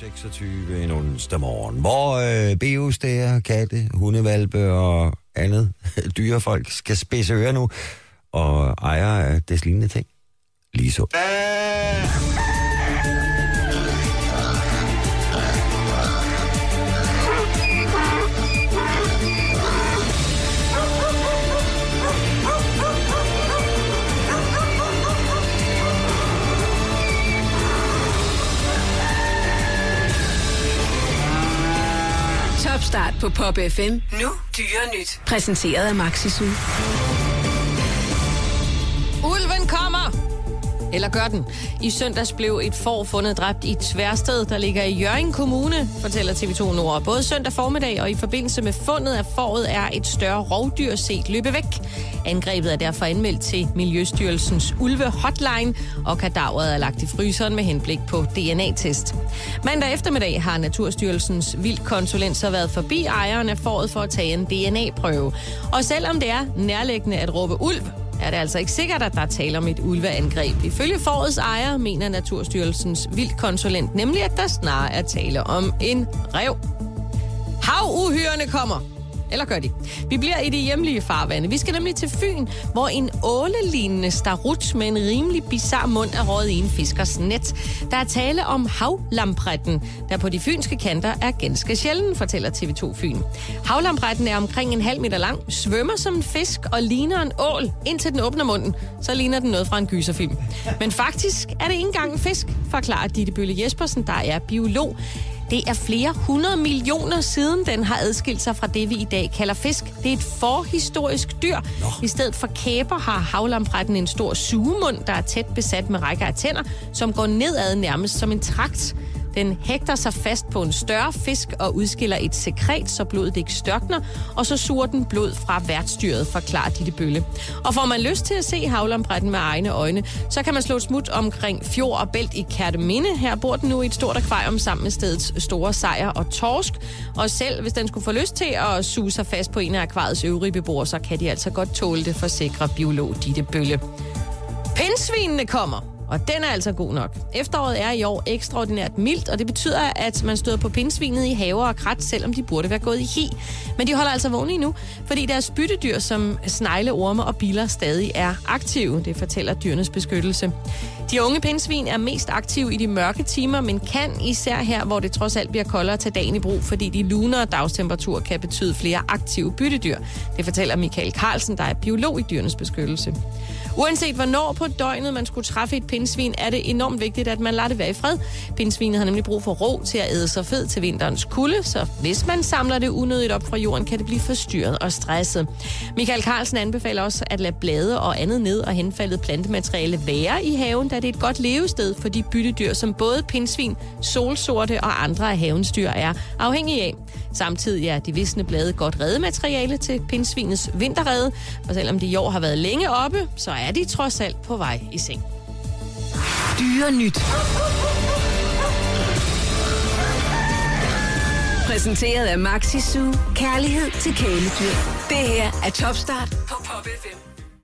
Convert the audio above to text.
26 en onsdag morgen, hvor øh, beostæger, katte, hundevalpe og andet dyrefolk skal spidse ører nu, og ejer af des lignende ting. Lige så. Topstart på Pop FM. Nu dyre nyt. Præsenteret af Maxisu. Ulven kommer! Eller gør den? I søndags blev et får fundet dræbt i Tværsted, der ligger i Jørgen Kommune, fortæller TV2 Nord. Både søndag formiddag og i forbindelse med fundet af fåret er et større rovdyr set løbe væk. Angrebet er derfor anmeldt til Miljøstyrelsens ulve-hotline, og kadaveret er lagt i fryseren med henblik på DNA-test. Mandag eftermiddag har Naturstyrelsens vildkonsulent så været forbi ejeren af fåret for at tage en DNA-prøve. Og selvom det er nærliggende at råbe ulv, er det altså ikke sikkert, at der er tale om et ulveangreb. Ifølge forårets ejer mener Naturstyrelsens vildkonsulent nemlig, at der snarere er tale om en rev. Havuhyrene kommer. Eller gør de? Vi bliver i det hjemlige farvande. Vi skal nemlig til Fyn, hvor en ålelignende starut med en rimelig bizarre mund er røget i en fiskers net. Der er tale om havlampretten, der på de fynske kanter er ganske sjælden, fortæller TV2 Fyn. Havlampretten er omkring en halv meter lang, svømmer som en fisk og ligner en ål, indtil den åbner munden. Så ligner den noget fra en gyserfilm. Men faktisk er det ikke engang en fisk, forklarer Ditte Bølle Jespersen, der er biolog. Det er flere hundrede millioner siden, den har adskilt sig fra det, vi i dag kalder fisk. Det er et forhistorisk dyr. Nå. I stedet for kæber har havlampretten en stor sugemund, der er tæt besat med rækker af tænder, som går nedad nærmest som en trakt. Den hægter sig fast på en større fisk og udskiller et sekret, så blodet ikke størkner, og så suger den blod fra værtsdyret, forklarer Ditte Bølle. Og får man lyst til at se havlambretten med egne øjne, så kan man slå et smut omkring Fjord og Bælt i Kærteminde. Her bor den nu i et stort akvarium sammen med stedets store sejr og torsk. Og selv hvis den skulle få lyst til at suge sig fast på en af akvariets øvrige beboere, så kan de altså godt tåle det, forsikrer biolog Ditte Bølle. Pindsvinene kommer. Og den er altså god nok. Efteråret er i år ekstraordinært mildt, og det betyder, at man støder på pindsvinet i haver og krat, selvom de burde være gået i hi. Men de holder altså vågne nu, fordi deres byttedyr som snegle, orme og biler stadig er aktive. Det fortæller dyrenes beskyttelse. De unge pindsvin er mest aktive i de mørke timer, men kan især her, hvor det trods alt bliver koldere, tage dagen i brug, fordi de lunere dagstemperatur kan betyde flere aktive byttedyr. Det fortæller Michael Carlsen, der er biolog i dyrenes beskyttelse. Uanset hvornår på døgnet man skulle træffe et pindsvin, er det enormt vigtigt, at man lader det være i fred. Pindsvinet har nemlig brug for ro til at æde sig fed til vinterens kulde, så hvis man samler det unødigt op fra jorden, kan det blive forstyrret og stresset. Michael Carlsen anbefaler også at lade blade og andet ned og henfaldet plantemateriale være i haven, er det et godt levested for de byttedyr, som både pindsvin, solsorte og andre af havens dyr er afhængige af. Samtidig er de visne blade godt redemateriale til pindsvinets vinterrede, og selvom de i år har været længe oppe, så er de trods alt på vej i seng. Dyre nyt. Præsenteret af Maxi Zoo. Kærlighed til kæledyr. Det her er Topstart på Pop FM.